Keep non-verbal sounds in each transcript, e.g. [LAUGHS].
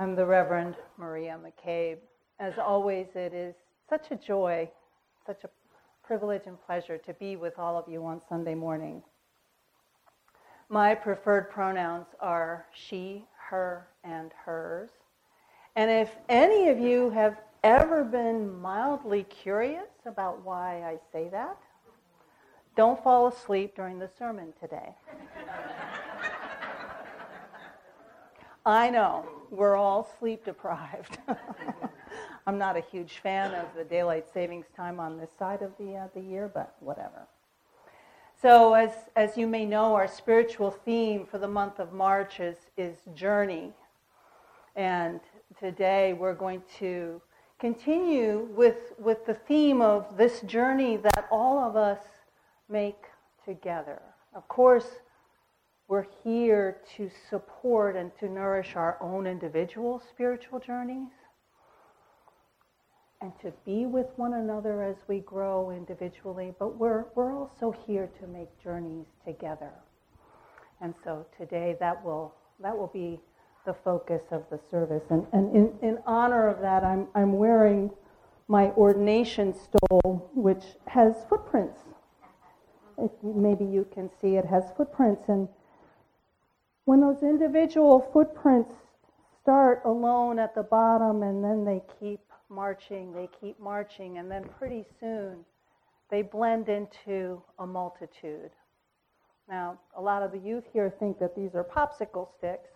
I'm the Reverend Maria McCabe. As always, it is such a joy, such a privilege and pleasure to be with all of you on Sunday morning. My preferred pronouns are she, her, and hers. And if any of you have ever been mildly curious about why I say that, don't fall asleep during the sermon today. [LAUGHS] I know, we're all sleep deprived. [LAUGHS] I'm not a huge fan of the daylight savings time on this side of the, uh, the year, but whatever. So, as, as you may know, our spiritual theme for the month of March is, is journey. And today we're going to continue with, with the theme of this journey that all of us make together. Of course, we're here to support and to nourish our own individual spiritual journeys and to be with one another as we grow individually, but we're, we're also here to make journeys together. And so today that will, that will be the focus of the service. And, and in, in honor of that, I'm, I'm wearing my ordination stole, which has footprints. Maybe you can see it has footprints. And when those individual footprints start alone at the bottom and then they keep marching, they keep marching, and then pretty soon they blend into a multitude. Now, a lot of the youth here think that these are popsicle sticks.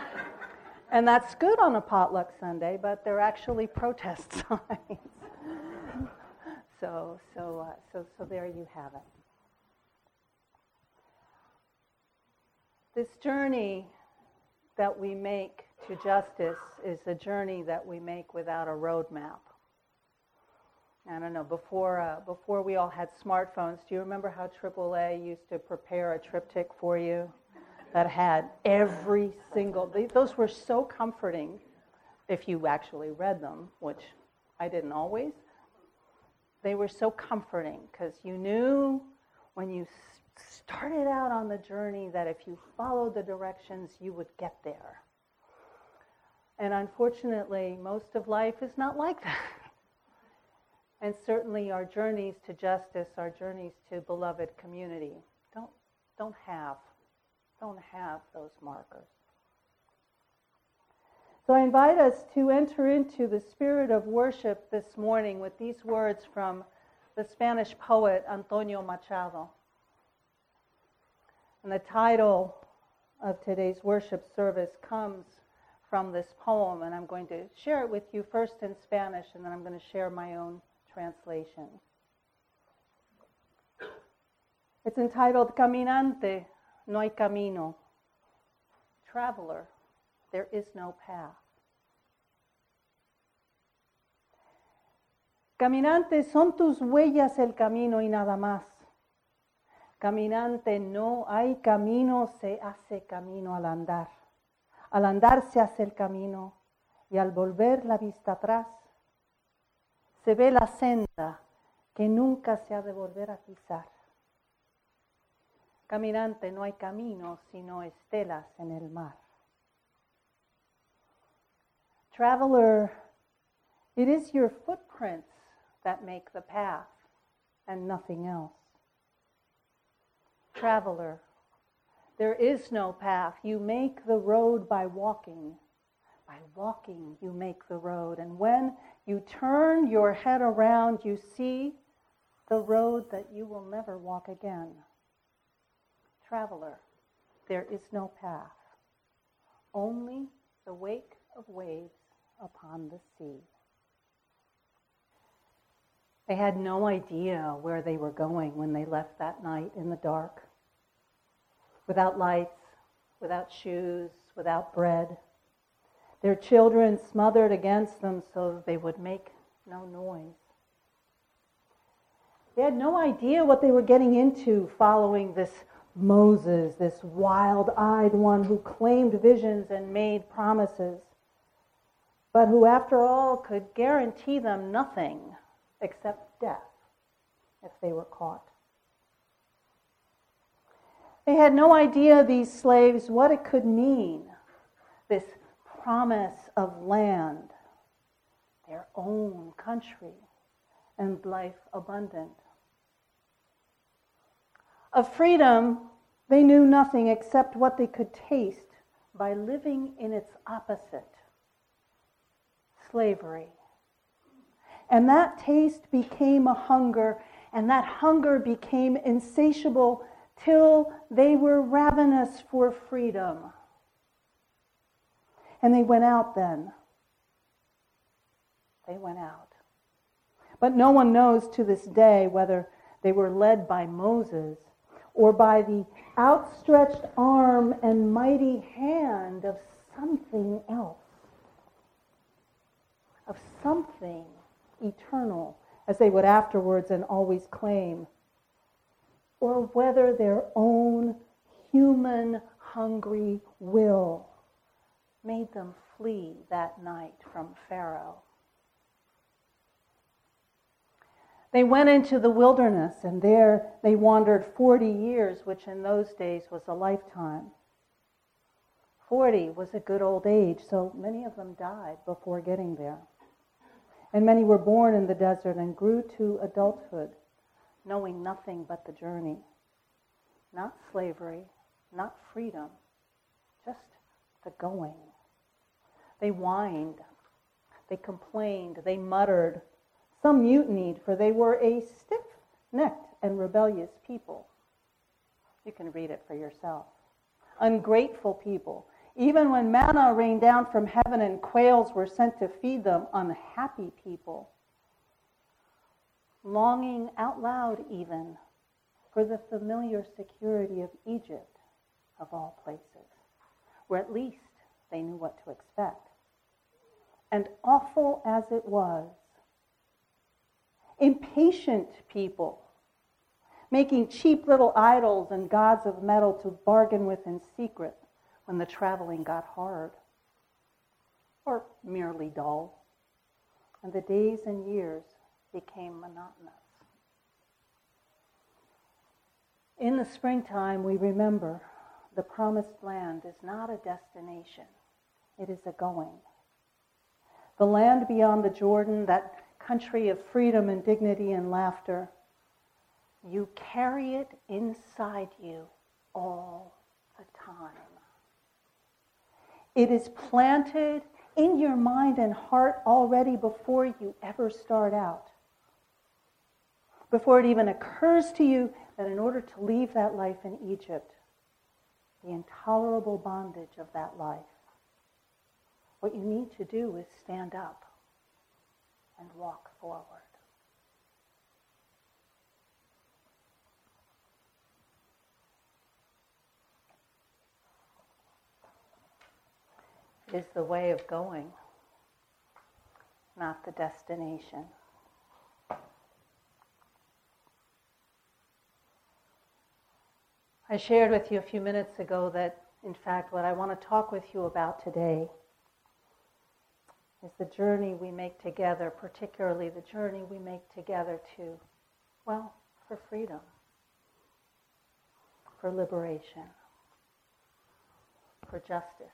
[LAUGHS] and that's good on a potluck Sunday, but they're actually protest [LAUGHS] signs. so, so, uh, so, so there you have it. This journey that we make to justice is a journey that we make without a roadmap. I don't know, before, uh, before we all had smartphones, do you remember how AAA used to prepare a TripTik for you that had every single, they, those were so comforting if you actually read them, which I didn't always. They were so comforting because you knew when you started out on the journey that if you followed the directions, you would get there. And unfortunately, most of life is not like that. [LAUGHS] and certainly our journeys to justice, our journeys to beloved community, don't, don't have, don't have those markers. So I invite us to enter into the spirit of worship this morning with these words from the Spanish poet Antonio Machado. And the title of today's worship service comes from this poem, and I'm going to share it with you first in Spanish, and then I'm going to share my own translation. It's entitled Caminante, no hay camino. Traveler, there is no path. Caminante, son tus huellas el camino y nada más. Caminante, no hay camino, se hace camino al andar. Al andar se hace el camino y al volver la vista atrás, se ve la senda que nunca se ha de volver a pisar. Caminante, no hay camino sino estelas en el mar. Traveler, it is your footprints that make the path and nothing else traveler. There is no path. You make the road by walking. By walking, you make the road. And when you turn your head around, you see the road that you will never walk again. Traveler, there is no path, only the wake of waves upon the sea. They had no idea where they were going when they left that night in the dark. Without lights, without shoes, without bread. Their children smothered against them so they would make no noise. They had no idea what they were getting into following this Moses, this wild eyed one who claimed visions and made promises, but who, after all, could guarantee them nothing except death if they were caught. They had no idea, these slaves, what it could mean this promise of land, their own country, and life abundant. Of freedom, they knew nothing except what they could taste by living in its opposite slavery. And that taste became a hunger, and that hunger became insatiable till they were ravenous for freedom. And they went out then. They went out. But no one knows to this day whether they were led by Moses or by the outstretched arm and mighty hand of something else, of something eternal, as they would afterwards and always claim, or whether their own human hungry will made them flee that night from Pharaoh. They went into the wilderness, and there they wandered 40 years, which in those days was a lifetime. 40 was a good old age, so many of them died before getting there. And many were born in the desert and grew to adulthood, knowing nothing but the journey. Not slavery, not freedom, just the going. They whined, they complained, they muttered, some mutinied, for they were a stiff necked and rebellious people. You can read it for yourself. Ungrateful people. Even when manna rained down from heaven and quails were sent to feed them, unhappy people. Longing out loud, even, for the familiar security of Egypt, of all places, where at least they knew what to expect. And awful as it was, impatient people, making cheap little idols and gods of metal to bargain with in secret when the traveling got hard or merely dull, and the days and years became monotonous. In the springtime, we remember the promised land is not a destination, it is a going. The land beyond the Jordan, that country of freedom and dignity and laughter, you carry it inside you all the time. It is planted in your mind and heart already before you ever start out. Before it even occurs to you that in order to leave that life in Egypt, the intolerable bondage of that life, what you need to do is stand up and walk forward. Is the way of going, not the destination. I shared with you a few minutes ago that, in fact, what I want to talk with you about today is the journey we make together, particularly the journey we make together to, well, for freedom, for liberation, for justice.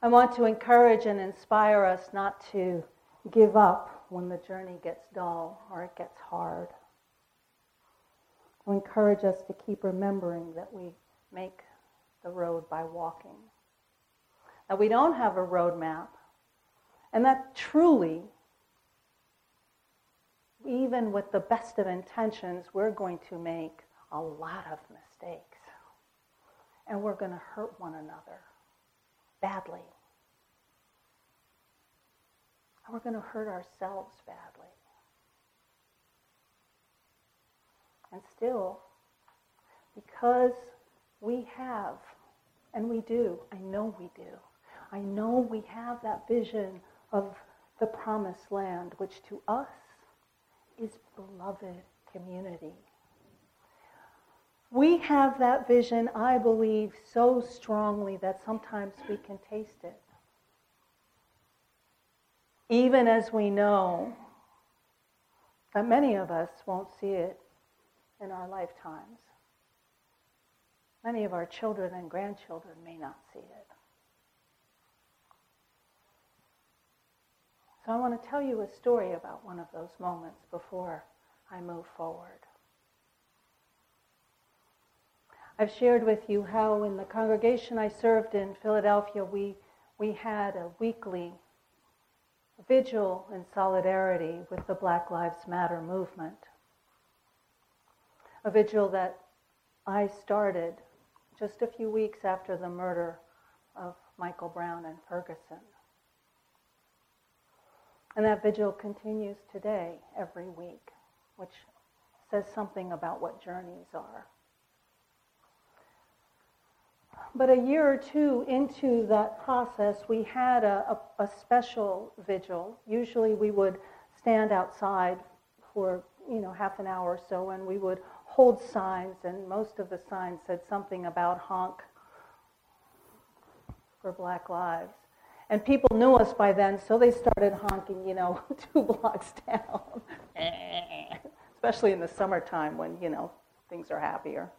I want to encourage and inspire us not to give up when the journey gets dull or it gets hard. I encourage us to keep remembering that we make the road by walking that we don't have a roadmap, and that truly, even with the best of intentions, we're going to make a lot of mistakes. And we're going to hurt one another badly. And we're going to hurt ourselves badly. And still, because we have, and we do, I know we do, I know we have that vision of the promised land, which to us is beloved community. We have that vision, I believe, so strongly that sometimes we can taste it. Even as we know that many of us won't see it in our lifetimes. Many of our children and grandchildren may not see it. So I want to tell you a story about one of those moments before I move forward. I've shared with you how in the congregation I served in Philadelphia, we, we had a weekly vigil in solidarity with the Black Lives Matter movement. A vigil that I started just a few weeks after the murder of Michael Brown and Ferguson. And that vigil continues today, every week, which says something about what journeys are. But a year or two into that process, we had a, a, a special vigil. Usually we would stand outside for, you know, half an hour or so, and we would hold signs, and most of the signs said something about honk for Black Lives. And people knew us by then, so they started honking, you know, [LAUGHS] two blocks down. [LAUGHS] Especially in the summertime when, you know, things are happier.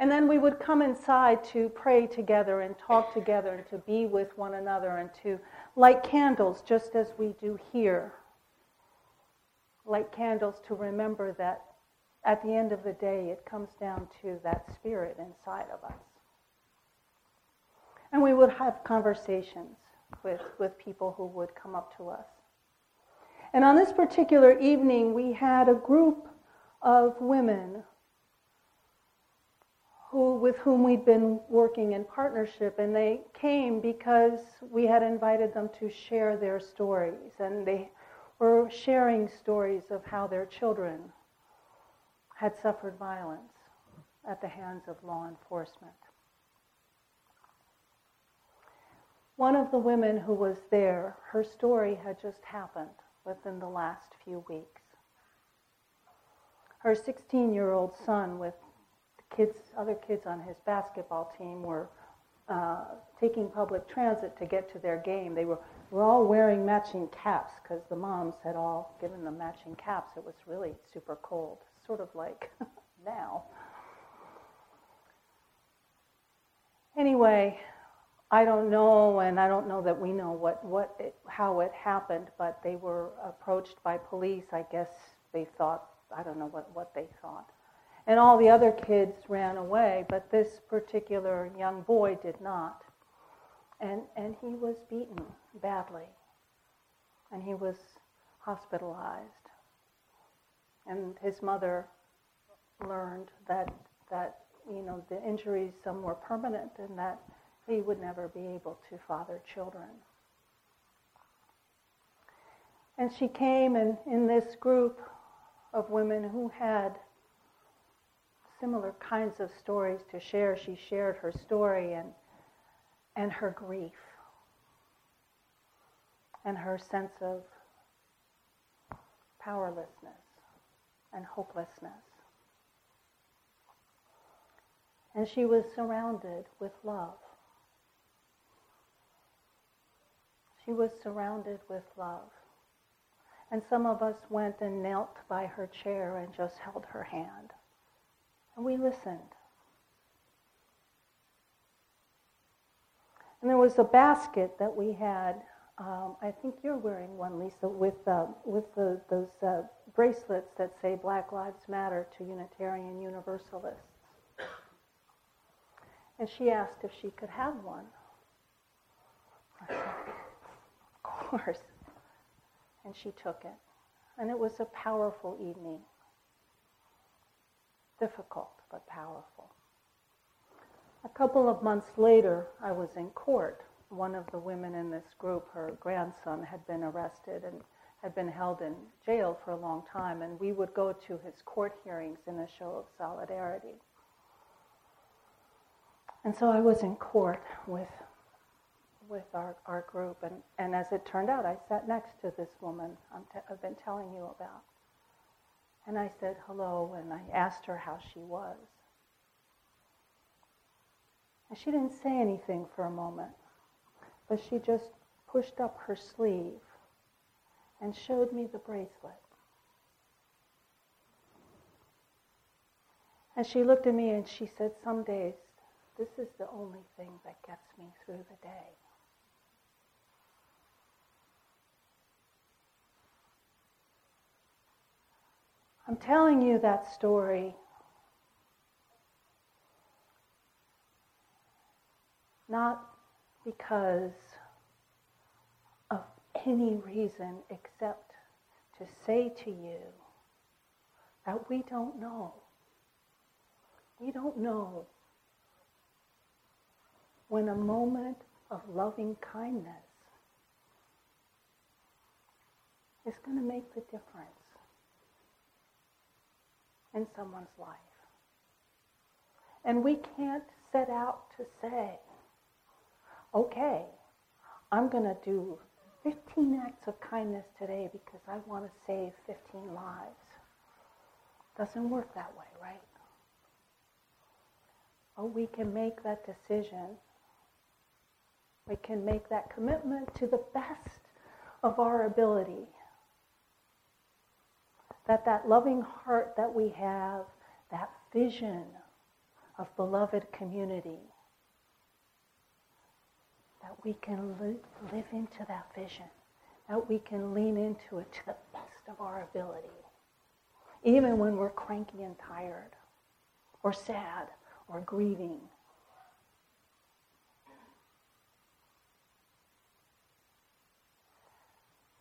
And then we would come inside to pray together and talk together and to be with one another and to light candles just as we do here. Light candles to remember that at the end of the day it comes down to that spirit inside of us. And we would have conversations with, with people who would come up to us. And on this particular evening, we had a group of women who, with whom we'd been working in partnership, and they came because we had invited them to share their stories, and they were sharing stories of how their children had suffered violence at the hands of law enforcement. One of the women who was there, her story had just happened within the last few weeks. Her 16 year old son, with kids, other kids on his basketball team, were uh, taking public transit to get to their game. They were, were all wearing matching caps because the moms had all given them matching caps. It was really super cold, sort of like [LAUGHS] now. Anyway, I don't know, and I don't know that we know what, what it, how it happened, but they were approached by police. I guess they thought, I don't know what, what they thought. And all the other kids ran away, but this particular young boy did not. And, and he was beaten badly. And he was hospitalized. And his mother learned that, that you know, the injuries, some were permanent, and that he would never be able to father children. And she came and in this group of women who had similar kinds of stories to share, she shared her story and, and her grief and her sense of powerlessness and hopelessness. And she was surrounded with love. She was surrounded with love. And some of us went and knelt by her chair and just held her hand. And we listened. And there was a basket that we had. Um, I think you're wearing one, Lisa, with, uh, with the, those uh, bracelets that say Black Lives Matter to Unitarian Universalists. And she asked if she could have one. I said, course. And she took it. And it was a powerful evening. Difficult, but powerful. A couple of months later, I was in court. One of the women in this group, her grandson, had been arrested and had been held in jail for a long time, and we would go to his court hearings in a show of solidarity. And so I was in court with with our, our group. And, and as it turned out, I sat next to this woman I've been telling you about. And I said hello, and I asked her how she was. And she didn't say anything for a moment, but she just pushed up her sleeve and showed me the bracelet. And she looked at me and she said, Some days, this is the only thing that gets me through the day. I'm telling you that story not because of any reason except to say to you that we don't know. We don't know when a moment of loving kindness is going to make the difference in someone's life. And we can't set out to say, okay, I'm going to do 15 acts of kindness today because I want to save 15 lives. Doesn't work that way, right? Oh, we can make that decision. We can make that commitment to the best of our ability. That that loving heart that we have, that vision of beloved community, that we can live, into that vision, that we can lean into it to the best of our ability, even when we're cranky and tired, or sad, or grieving.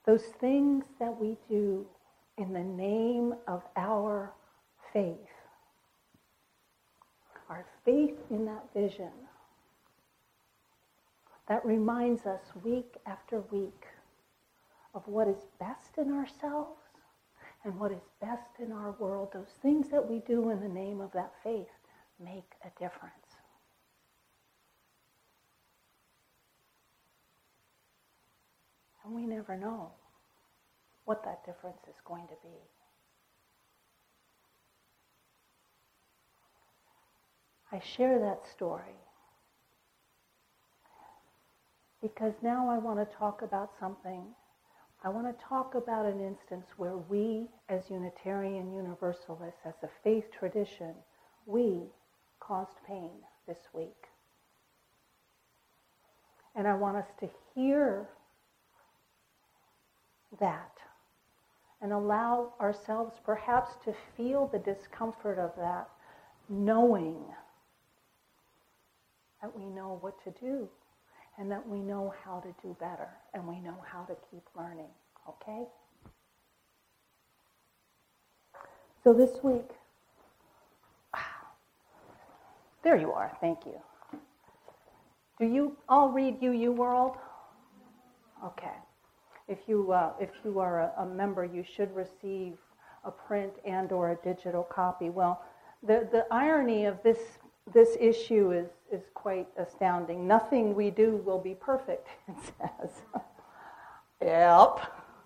Those things that we do in the name of our faith, our faith in that vision, that reminds us week after week of what is best in ourselves and what is best in our world, those things that we do in the name of that faith make a difference. And we never know what that difference is going to be. I share that story because now I want to talk about something. I want to talk about an instance where we, as Unitarian Universalists, as a faith tradition, we caused pain this week. And I want us to hear that and allow ourselves perhaps to feel the discomfort of that, knowing that we know what to do and that we know how to do better and we know how to keep learning. Okay? So this week, [SIGHS] there you are. Thank you. Do you all read UU World? Okay. If you, uh, if you are a, a member, you should receive a print and or a digital copy. Well, the, the irony of this this issue is, is quite astounding. Nothing we do will be perfect, [LAUGHS] it says. yep.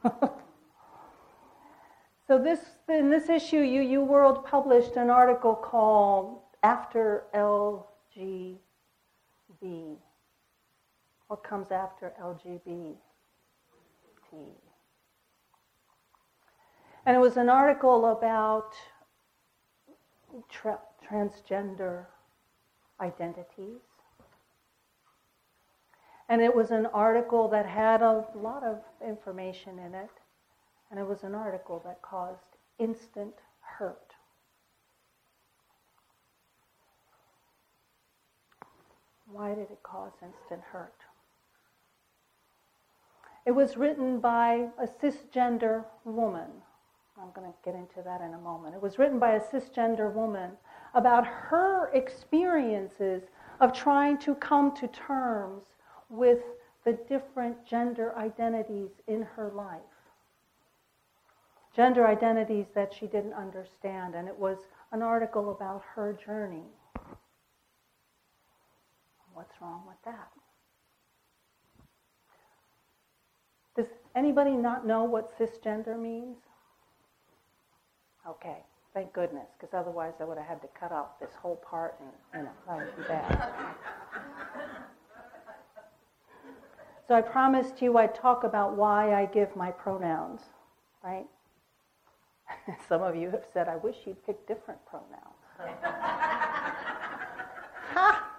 [LAUGHS] so this in this issue, UU World published an article called After LGB. What comes after LGBT? And it was an article about tra- transgender identities. And it was an article that had a lot of information in it. And it was an article that caused instant hurt. Why did it cause instant hurt? It was written by a cisgender woman. I'm going to get into that in a moment. It was written by a cisgender woman about her experiences of trying to come to terms with the different gender identities in her life. Gender identities that she didn't understand, and it was an article about her journey. What's wrong with that? Does anybody not know what cisgender means? Okay. Thank goodness, because otherwise I would have had to cut off this whole part and, you know, that would be bad. so I promised you I'd talk about why I give my pronouns, right? [LAUGHS] Some of you have said, I wish you'd pick different pronouns. [LAUGHS]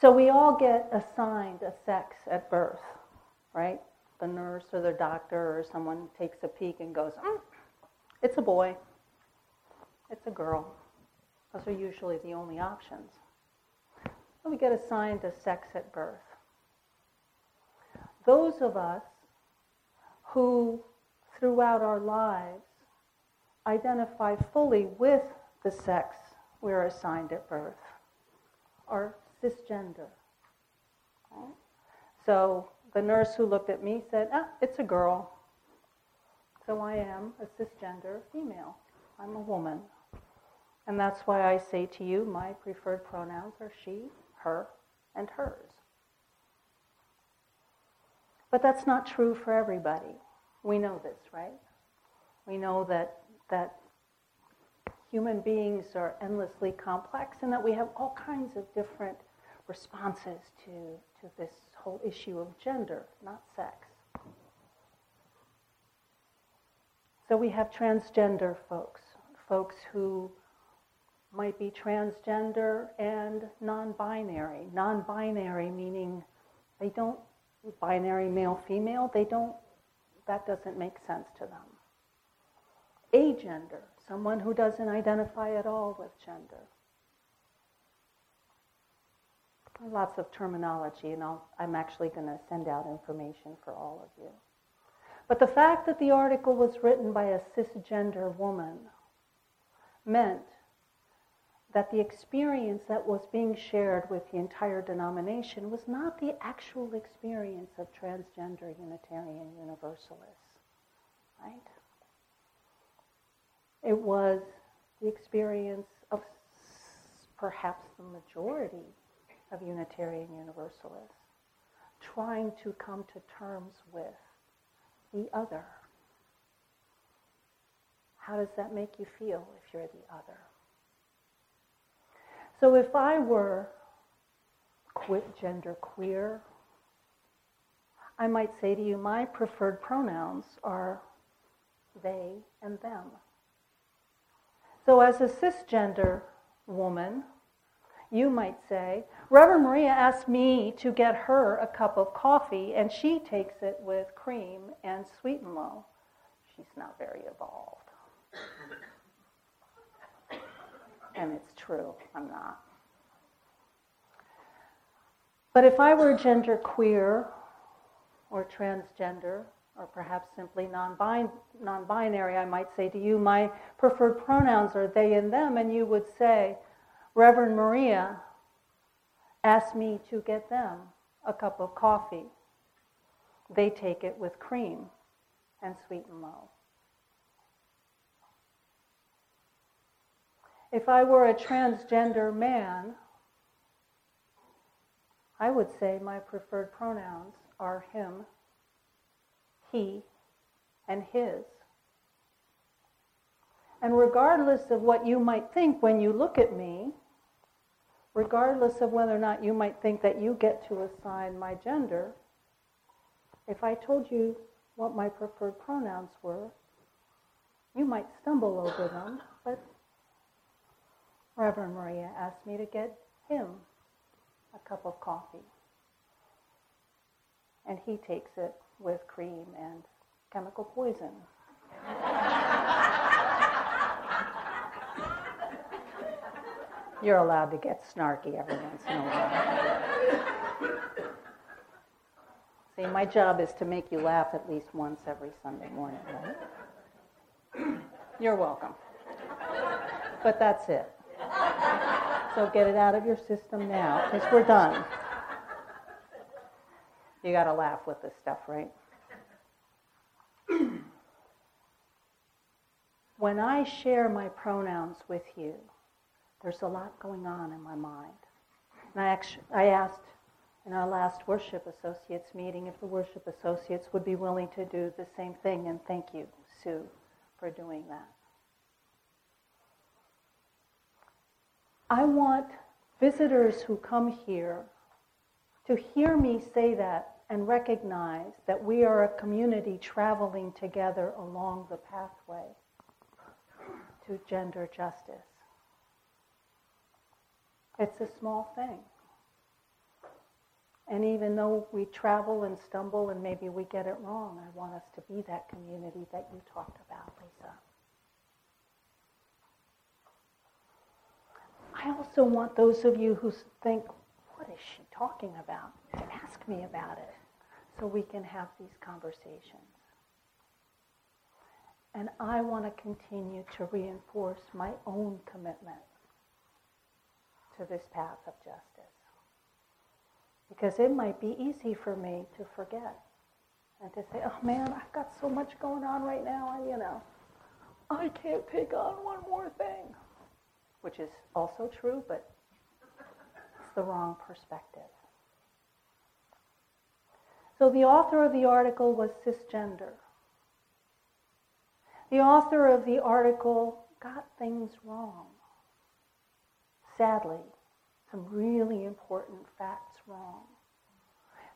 So we all get assigned a sex at birth, right? The nurse or the doctor or someone takes a peek and goes, mm, it's a boy, it's a girl. Those are usually the only options. So we get assigned a sex at birth. Those of us who throughout our lives identify fully with the sex we're assigned at birth are cisgender. Right? So the nurse who looked at me said, ah, it's a girl. So I am a cisgender female. I'm a woman. And that's why I say to you, my preferred pronouns are she, her, and hers. But that's not true for everybody. We know this, right? We know that, that human beings are endlessly complex and that we have all kinds of different responses to, to this whole issue of gender, not sex. So we have transgender folks, folks who might be transgender and non binary. Non binary meaning they don't, binary male female, they don't, that doesn't make sense to them. Agender, someone who doesn't identify at all with gender. Lots of terminology, and i am actually going to send out information for all of you. But the fact that the article was written by a cisgender woman meant that the experience that was being shared with the entire denomination was not the actual experience of transgender Unitarian Universalists, right? It was the experience of perhaps the majority of Unitarian Universalists trying to come to terms with the other. How does that make you feel if you're the other? So if I were gender queer, I might say to you, my preferred pronouns are they and them. So as a cisgender woman, you might say, Reverend Maria asked me to get her a cup of coffee, and she takes it with cream and sweet and low. She's not very evolved. and it's true, I'm not. But if I were gender queer or transgender, or perhaps simply non binary, I might say to you, my preferred pronouns are they and them, and you would say, Reverend Maria asked me to get them a cup of coffee. They take it with cream and sweet and low. If I were a transgender man, I would say my preferred pronouns are him, he, and his. And regardless of what you might think when you look at me, regardless of whether or not you might think that you get to assign my gender, if I told you what my preferred pronouns were, you might stumble over them, but Reverend Maria asked me to get him a cup of coffee. And he takes it with cream and chemical poison. [LAUGHS] You're allowed to get snarky every once in a while. See, my job is to make you laugh at least once every Sunday morning, right? You're welcome. But that's it. So get it out of your system now, because we're done. You got to laugh with this stuff, right? [CLEARS THROAT] when I share my pronouns with you, there's a lot going on in my mind. And I, actually, I asked in our last worship associates meeting if the worship associates would be willing to do the same thing, and thank you, Sue, for doing that. I want visitors who come here to hear me say that and recognize that we are a community traveling together along the pathway to gender justice. It's a small thing. And even though we travel and stumble and maybe we get it wrong, I want us to be that community that you talked about, Lisa. I also want those of you who think, what is she talking about, to ask me about it so we can have these conversations. And I want to continue to reinforce my own commitment to this path of justice. Because it might be easy for me to forget and to say, oh man, I've got so much going on right now, and you know, I can't take on one more thing. Which is also true, but it's the wrong perspective. So the author of the article was cisgender. The author of the article got things wrong. Sadly, some really important facts wrong.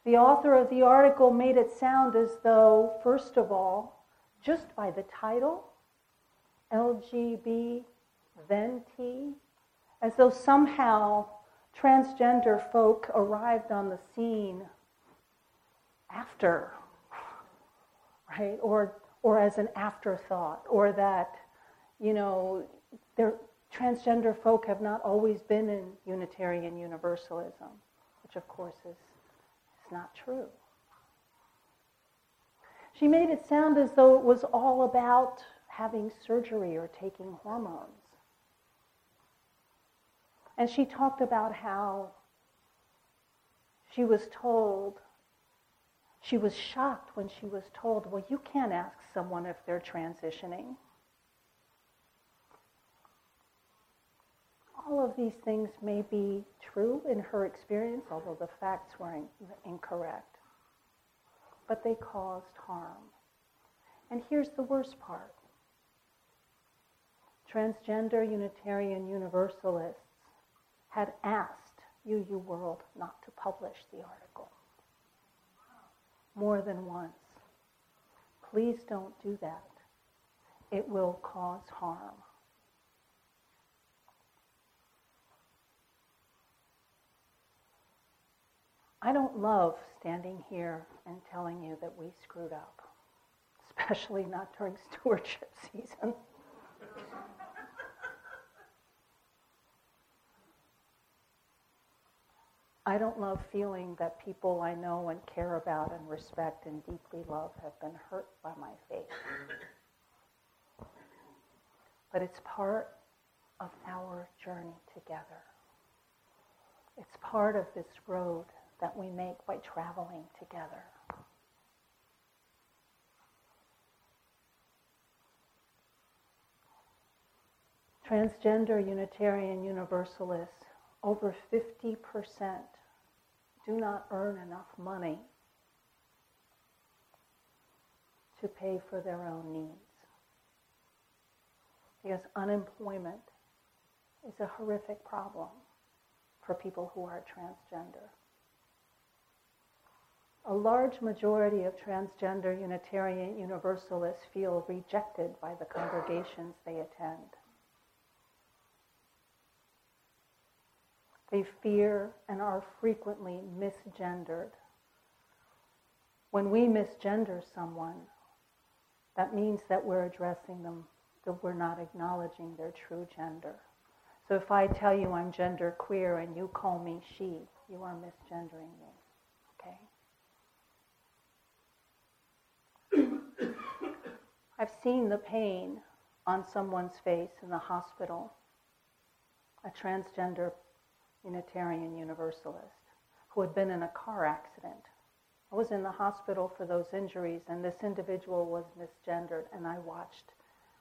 The author of the article made it sound as though, first of all, just by the title, LGB, then T, as though somehow transgender folk arrived on the scene after, right? Or, or as an afterthought, or that, you know, transgender folk have not always been in Unitarian Universalism, which of course is, is not true. She made it sound as though it was all about having surgery or taking hormones. And she talked about how she was told she was shocked when she was told, well, you can't ask someone if they're transitioning. All of these things may be true in her experience, although the facts were in- incorrect. But they caused harm. And here's the worst part transgender Unitarian Universalists had asked UU World not to publish the article more than once. Please don't do that. It will cause harm. I don't love standing here and telling you that we screwed up, [LAUGHS] especially not during stewardship [LAUGHS] season. I don't love feeling that people I know and care about and respect and deeply love have been hurt by my faith. But it's part of our journey together. It's part of this road that we make by traveling together. Transgender Unitarian Universalists over 50% do not earn enough money to pay for their own needs. Because unemployment is a horrific problem for people who are transgender. A large majority of transgender Unitarian Universalists feel rejected by the congregations they attend. They fear and are frequently misgendered. When we misgender someone, that means that we're addressing them, that we're not acknowledging their true gender. So if I tell you I'm gender queer and you call me she, you are misgendering me. Okay? I've seen the pain on someone's face in the hospital. A transgender Unitarian Universalist who had been in a car accident. I was in the hospital for those injuries, and this individual was misgendered, and I watched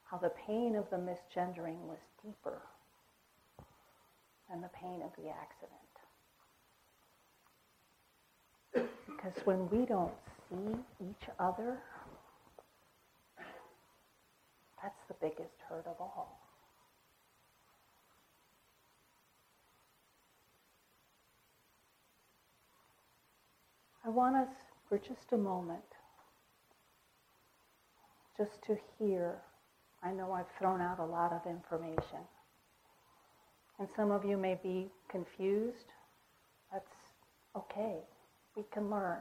how the pain of the misgendering was deeper than the pain of the accident. Because when we don't see each other, that's the biggest hurt of all. I want us for just a moment just to hear. I know I've thrown out a lot of information. And some of you may be confused. That's okay. we can learn,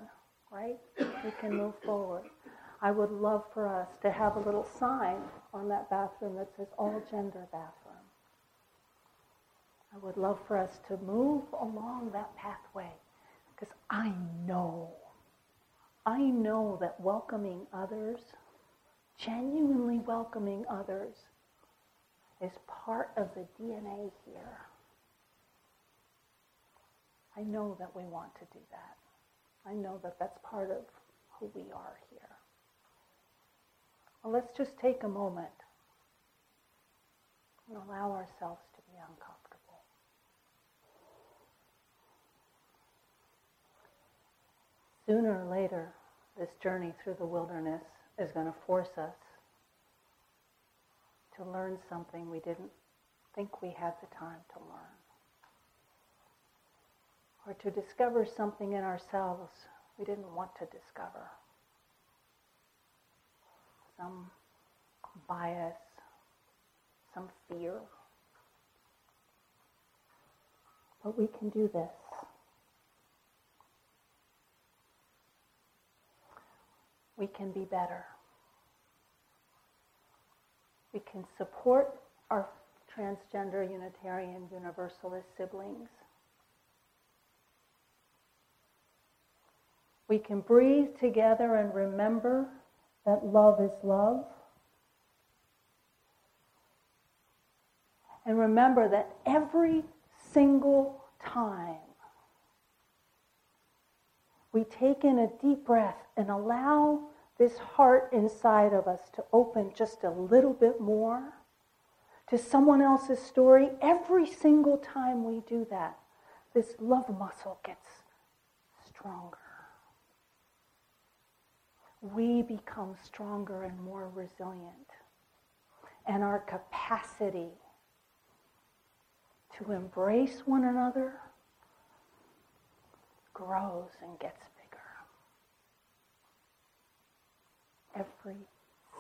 right? We can move forward. I would love for us to have a little sign on that bathroom that says all gender bathroom. I would love for us to move along that pathway because I know, I know that welcoming others, genuinely welcoming others, is part of the DNA here. I know that we want to do that. I know that that's part of who we are here. Well, let's just take a moment and allow ourselves to be uncomfortable. Sooner or later, this journey through the wilderness is going to force us to learn something we didn't think we had the time to learn. Or to discover something in ourselves we didn't want to discover some bias, some fear. But we can do this. We can be better. We can support our transgender Unitarian Universalist siblings. We can breathe together and remember that love is love. And remember that every single time we take in a deep breath and allow this heart inside of us to open just a little bit more to someone else's story, every single time we do that, this love muscle gets stronger we become stronger and more resilient. And our capacity to embrace one another grows and gets bigger. Every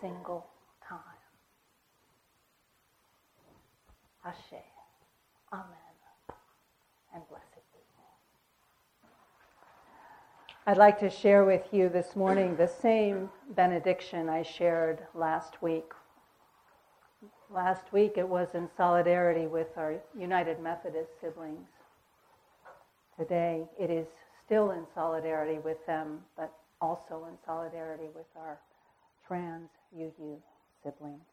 single time. Ashe. Amen. And bless. I'd like to share with you this morning the same benediction I shared last week. Last week it was in solidarity with our United Methodist siblings. Today it is still in solidarity with them, but also in solidarity with our trans UU siblings.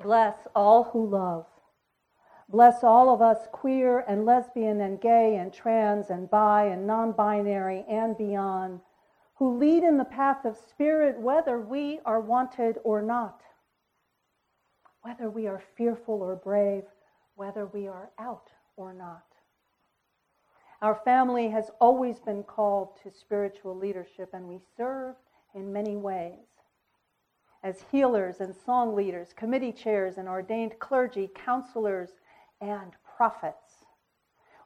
Bless all who love Bless all of us queer and lesbian and gay and trans and bi and non binary and beyond who lead in the path of spirit whether we are wanted or not, whether we are fearful or brave, whether we are out or not. Our family has always been called to spiritual leadership, and we serve in many ways. As healers and song leaders, committee chairs and ordained clergy, counselors, and prophets.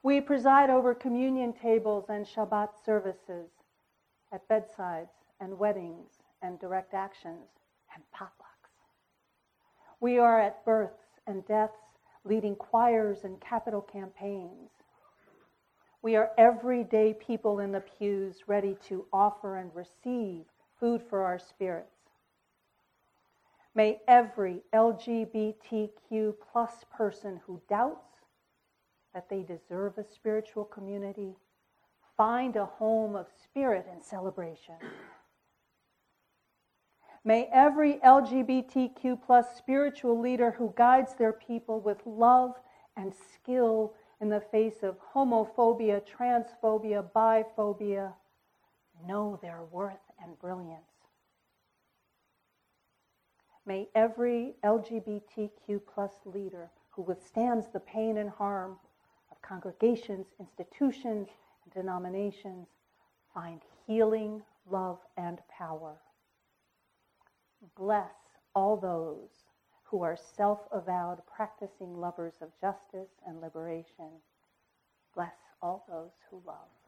We preside over communion tables and Shabbat services, at bedsides and weddings and direct actions and potlucks. We are at births and deaths, leading choirs and capital campaigns. We are everyday people in the pews ready to offer and receive food for our spirits. May every LGBTQ plus person who doubts that they deserve a spiritual community find a home of spirit and celebration. May every LGBTQ plus spiritual leader who guides their people with love and skill in the face of homophobia, transphobia, biphobia know their worth and brilliance. May every LGBTQ plus leader who withstands the pain and harm of congregations, institutions, and denominations find healing, love, and power. Bless all those who are self avowed practicing lovers of justice and liberation. Bless all those who love.